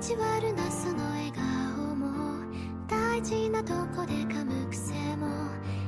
地悪なその笑顔も。大事なとこで噛む癖も。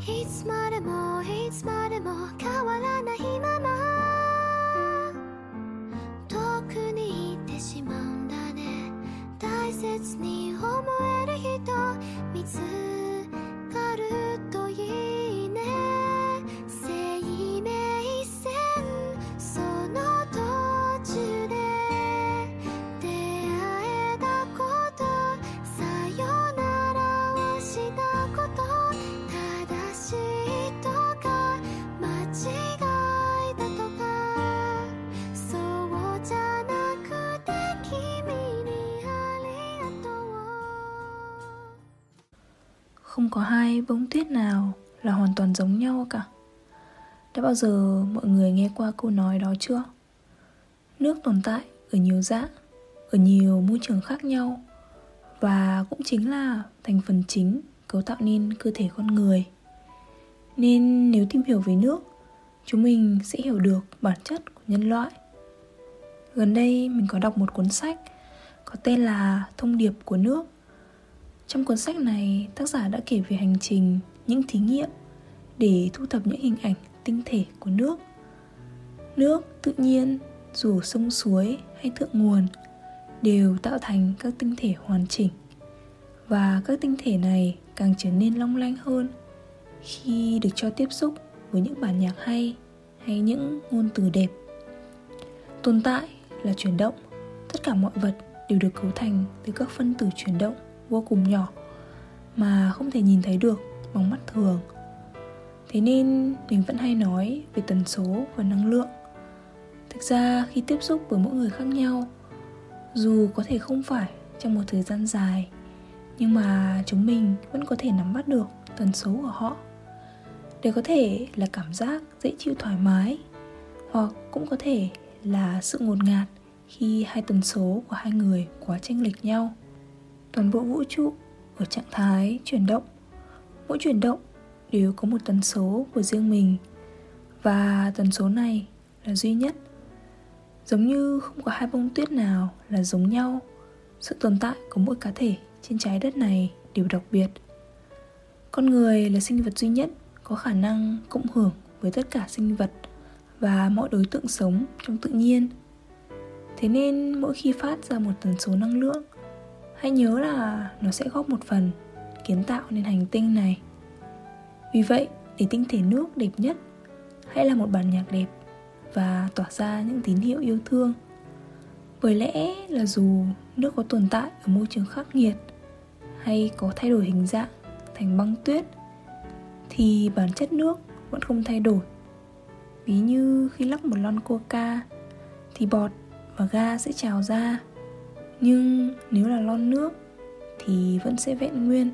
いつまでもいつまでも変わらないまま。遠くに行ってしまうんだね。大切に思える人見つけ Không có hai bông tuyết nào là hoàn toàn giống nhau cả. Đã bao giờ mọi người nghe qua câu nói đó chưa? Nước tồn tại ở nhiều dạng, ở nhiều môi trường khác nhau Và cũng chính là thành phần chính cấu tạo nên cơ thể con người. Nên nếu tìm hiểu về nước, chúng mình sẽ hiểu được bản chất của nhân loại. Gần đây mình có đọc một cuốn sách có tên là Thông điệp của nước trong cuốn sách này, tác giả đã kể về hành trình, những thí nghiệm để thu thập những hình ảnh tinh thể của nước. Nước tự nhiên, dù sông suối hay thượng nguồn, đều tạo thành các tinh thể hoàn chỉnh. Và các tinh thể này càng trở nên long lanh hơn khi được cho tiếp xúc với những bản nhạc hay hay những ngôn từ đẹp. Tồn tại là chuyển động, tất cả mọi vật đều được cấu thành từ các phân tử chuyển động vô cùng nhỏ mà không thể nhìn thấy được, bằng mắt thường. Thế nên mình vẫn hay nói về tần số và năng lượng. Thực ra khi tiếp xúc với mỗi người khác nhau, dù có thể không phải trong một thời gian dài, nhưng mà chúng mình vẫn có thể nắm bắt được tần số của họ. Để có thể là cảm giác dễ chịu thoải mái, hoặc cũng có thể là sự ngột ngạt khi hai tần số của hai người quá chênh lệch nhau toàn bộ vũ trụ ở trạng thái chuyển động. Mỗi chuyển động đều có một tần số của riêng mình, và tần số này là duy nhất. Giống như không có hai bông tuyết nào là giống nhau, sự tồn tại của mỗi cá thể trên trái đất này đều đặc biệt. Con người là sinh vật duy nhất có khả năng cộng hưởng với tất cả sinh vật và mọi đối tượng sống trong tự nhiên. Thế nên mỗi khi phát ra một tần số năng lượng hãy nhớ là nó sẽ góp một phần, kiến tạo nên hành tinh này. Vì vậy, để tinh thể nước đẹp nhất, hãy là một bản nhạc đẹp và tỏa ra những tín hiệu yêu thương. Bởi lẽ là dù nước có tồn tại ở môi trường khắc nghiệt hay có thay đổi hình dạng thành băng tuyết, thì bản chất nước vẫn không thay đổi. Ví như khi lắc một lon coca thì bọt và ga sẽ trào ra nhưng nếu là lon nước thì vẫn sẽ vẹn nguyên.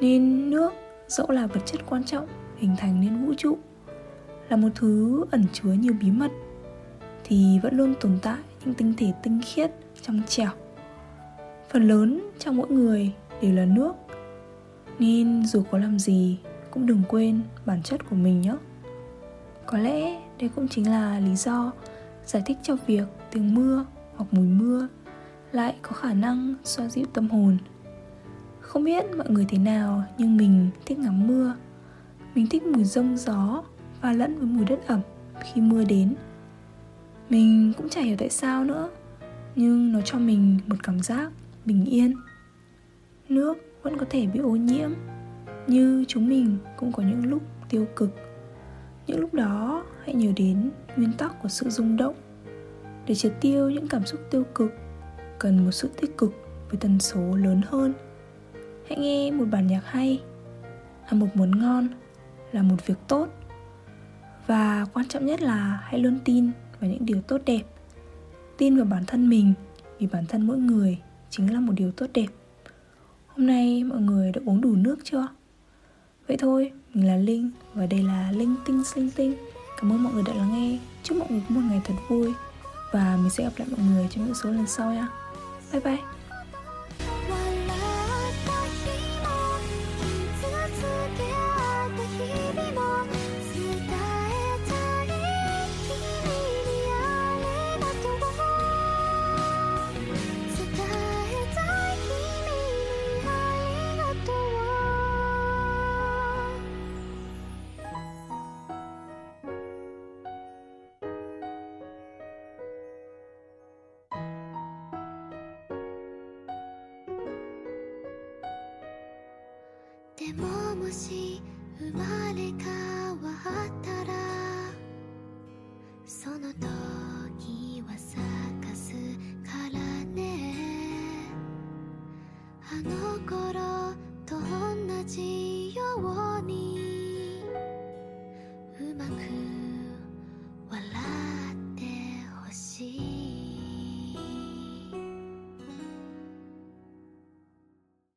Nên nước dẫu là vật chất quan trọng hình thành nên vũ trụ, là một thứ ẩn chứa nhiều bí mật, thì vẫn luôn tồn tại những tinh thể tinh khiết trong trẻo. Phần lớn trong mỗi người đều là nước, nên dù có làm gì cũng đừng quên bản chất của mình nhé. Có lẽ đây cũng chính là lý do giải thích cho việc tiếng mưa hoặc mùi mưa lại có khả năng xoa dịu tâm hồn. Không biết mọi người thế nào, nhưng mình thích ngắm mưa. Mình thích mùi rông gió và lẫn với mùi đất ẩm khi mưa đến. Mình cũng chả hiểu tại sao nữa, nhưng nó cho mình một cảm giác bình yên. Nước vẫn có thể bị ô nhiễm, như chúng mình cũng có những lúc tiêu cực. Những lúc đó, hãy nhớ đến nguyên tắc của sự rung động. Để triệt tiêu những cảm xúc tiêu cực cần một sự tích cực với tần số lớn hơn. Hãy nghe một bản nhạc hay ăn một món ngon, là một việc tốt. Và quan trọng nhất là hãy luôn tin vào những điều tốt đẹp. Tin vào bản thân mình, vì bản thân mỗi người chính là một điều tốt đẹp. Hôm nay mọi người đã uống đủ nước chưa? Vậy thôi, mình là linh và đây là linh tinh linh tinh. Cảm ơn mọi người đã lắng nghe. Chúc mọi người có một ngày thật vui và mình sẽ gặp lại mọi người trong những số lần sau nha. 拜拜。もし生まれ変わったらその時